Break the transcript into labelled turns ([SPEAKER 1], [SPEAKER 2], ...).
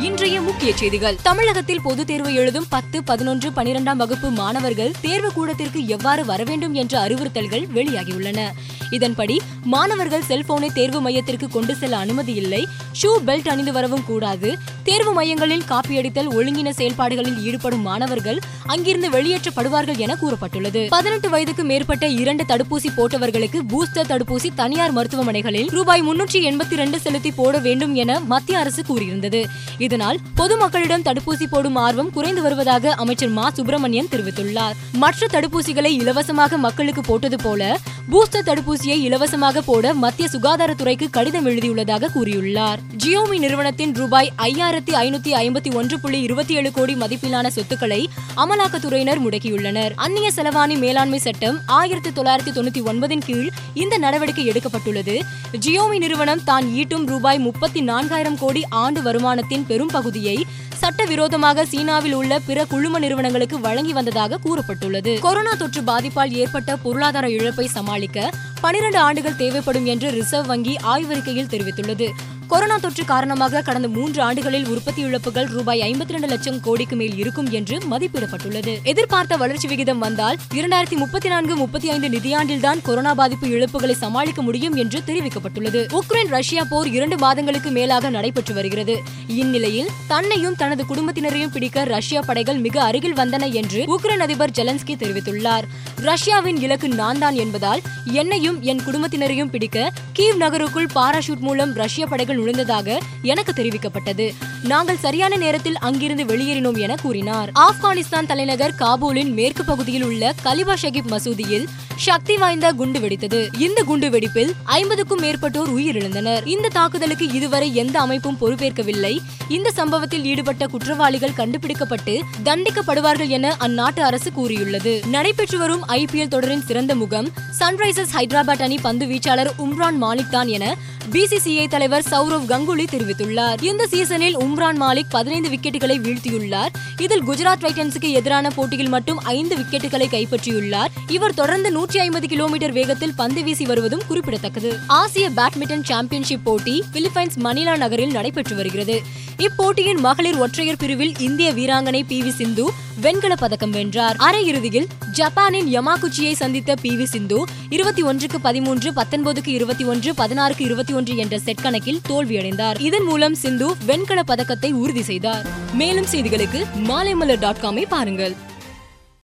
[SPEAKER 1] இன்றைய முக்கிய செய்திகள். தமிழகத்தில் பொதுத் தேர்வு எழுதும் பத்து பதினொன்று பனிரெண்டாம் வகுப்பு மாணவர்கள் தேர்வு கூடத்திற்கு எவ்வாறு வர வேண்டும் என்ற அறிவுறுத்தல்கள் வெளியாகியுள்ளன. இதன்படி மாணவர்கள் செல்போனை தேர்வு மையத்திற்கு கொண்டு செல்ல அனுமதி இல்லை. ஷூ பெல்ட் அணிந்து வரவும் கூடாது. தேர்வு மையங்களில் காப்பியடித்தல் ஒழுங்கின செயல்பாடுகளில் ஈடுபடும் மாணவர்கள் அங்கிருந்து வெளியேற்றப்படுவார்கள் என கூறப்பட்டுள்ளது. பதினெட்டு வயதுக்கு மேற்பட்ட இரண்டு தடுப்பூசி போட்டவர்களுக்கு பூஸ்டர் தடுப்பூசி தனியார் மருத்துவமனைகளில் ரூபாய் முன்னூற்றி எண்பத்தி ரெண்டு செலுத்தி போட வேண்டும் என மத்திய அரசு கூறியிருந்தது. இதனால் பொதுமக்களிடம் தடுப்பூசி போடும் ஆர்வம் குறைந்து வருவதாக அமைச்சர் மா. சுப்பிரமணியன் தெரிவித்துள்ளார். மற்ற தடுப்பூசிகளை இலவசமாக மக்களுக்கு போட்டது போல பூஸ்டர் தடுப்பூசியை இலவசமாக போட மத்திய சுகாதாரத்துறைக்கு கடிதம் எழுதியுள்ளதாக கூறியுள்ளார். ஜியோமி நிறுவனத்தின் ரூபாய் ஐயாயிரத்தி ஐநூத்தி ஐம்பத்தி ஒன்று புள்ளி இருபத்தி ஏழு கோடி மதிப்பிலான சொத்துக்களை அமலாக்கத்துறையினர் முடக்கியுள்ளனர். அந்நிய செலவாணி மேலாண்மை சட்டம் ஆயிரத்தி தொள்ளாயிரத்தி தொண்ணூத்தி ஒன்பதின் கீழ் இந்த நடவடிக்கை எடுக்கப்பட்டுள்ளது. ஜியோமி நிறுவனம் தான் ஈட்டும் ரூபாய் முப்பத்தி நான்காயிரம் கோடி ஆண்டு வருமானத்தின் பெரும் பகுதியை சட்டவிரோதமாக சீனாவில் உள்ள பிற குழும நிறுவனங்களுக்கு வழங்கி வந்ததாக கூறப்பட்டுள்ளது. கொரோனா தொற்று பாதிப்பால் ஏற்பட்ட பொருளாதார இழப்பை சமாளிக்க பனிரண்டு ஆண்டுகள் தேவைப்படும் என்று ரிசர்வ் வங்கி ஆய்வறிக்கையில் தெரிவித்துள்ளது. கொரோனா தொற்று காரணமாக கடந்த மூன்று ஆண்டுகளில் உற்பத்தி இழப்புகள் ரூபாய் ஐம்பத்தி ரெண்டு லட்சம் கோடிக்கு மேல் இருக்கும் என்று மதிப்பிடப்பட்டுள்ளது. எதிர்பார்த்த வளர்ச்சி விகிதம் வந்தால் இரண்டாயிரத்தி முப்பத்தி நான்கு முப்பத்தி ஐந்து நிதியாண்டில்தான் கொரோனா பாதிப்பு இழப்புகளை சமாளிக்க முடியும் என்று தெரிவிக்கப்பட்டுள்ளது. உக்ரைன் ரஷ்யா போர் இரண்டு மாதங்களுக்கு மேலாக நடைபெற்று வருகிறது. இந்நிலையில் தன்னையும் தனது குடும்பத்தினரையும் பிடிக்க ரஷ்யா படைகள் மிக அருகில் வந்தன என்று உக்ரைன் அதிபர் ஜெலன்ஸ்கி தெரிவித்துள்ளார். ரஷ்யாவின் இலக்கு நான் தான் என்பதால் என்னையும் என் குடும்பத்தினரையும் பிடிக்க கீவ் நகருக்குள் பாராஷூட் மூலம் ரஷ்ய படைகள் நுழைந்ததாக எனக்கு தெரிவிக்கப்பட்டது. நாங்கள் சரியான நேரத்தில் அங்கிருந்து வெளியேறினோம் என கூறினார். ஆப்கானிஸ்தான் தலைநகர் காபூலின் மேற்கு பகுதியில் உள்ள கலிபா ஷகிப் மசூதியில் சக்தி வாய்ந்த குண்டு வெடித்தது. இந்த குண்டு வெடிப்பில் ஐம்பதுக்கும் மேற்பட்டோர் உயிரிழந்தனர். இந்த தாக்குதலுக்கு இதுவரை எந்த அமைப்பும் பொறுப்பேற்கவில்லை. இந்த சம்பவத்தில் ஈடுபட்ட குற்றவாளிகள் கண்டுபிடிக்கப்பட்டு தண்டிக்கப்படுவார்கள் என அந்நாட்டு அரசு கூறியுள்ளது. நடைபெற்று வரும் ஐ பி எல் தொடரின் சிறந்த முகம் சன்ரைசர்ஸ் ஹைதராபாத் அணி பந்து வீச்சாளர் உம்ரான் மாலிக் தான் என பிசிசிஐ தலைவர் சௌரவ் கங்குலி தெரிவித்துள்ளார். இந்த சீசனில் உம்ரான் மாலிக் பதினைந்து விக்கெட்டுகளை வீழ்த்தியுள்ளார். இதில் குஜராத் டைட்டன்ஸுக்கு எதிரான போட்டியில் மட்டும் ஐந்து விக்கெட்டுகளை கைப்பற்றியுள்ளார். இவர் தொடர்ந்து நூற்றி ஐம்பது கிலோமீட்டர் வேகத்தில் பந்து வீசி வருவதும் குறிப்பிடத்தக்கது. ஆசிய பேட்மிண்டன் சாம்பியன்ஷிப் போட்டி பிலிப்பைன்ஸ் மணிலா நகரில் நடைபெற்று வருகிறது. இப்போட்டியின் மகளிர் ஒற்றையர் பிரிவில் இந்திய வீராங்கனை பி வி சிந்து வெண்கல பதக்கம் வென்றார். அரையிறுதியில் ஜப்பானின் யமாகுச்சியை சந்தித்த பி வி சிந்து இருபத்தி ஒன்றுக்கு பதிமூன்று பத்தொன்பதுக்கு இருபத்தி ஒன்று பதினாறுக்கு இருபத்தி ஒன்று என்ற செட் கணக்கில் தோல்வியடைந்தார். இதன் மூலம் சிந்து வெண்கல பதக்கத்தை உறுதி செய்தார். மேலும் செய்திகளுக்கு மாலைமலர் டாட் காமை பாருங்கள்.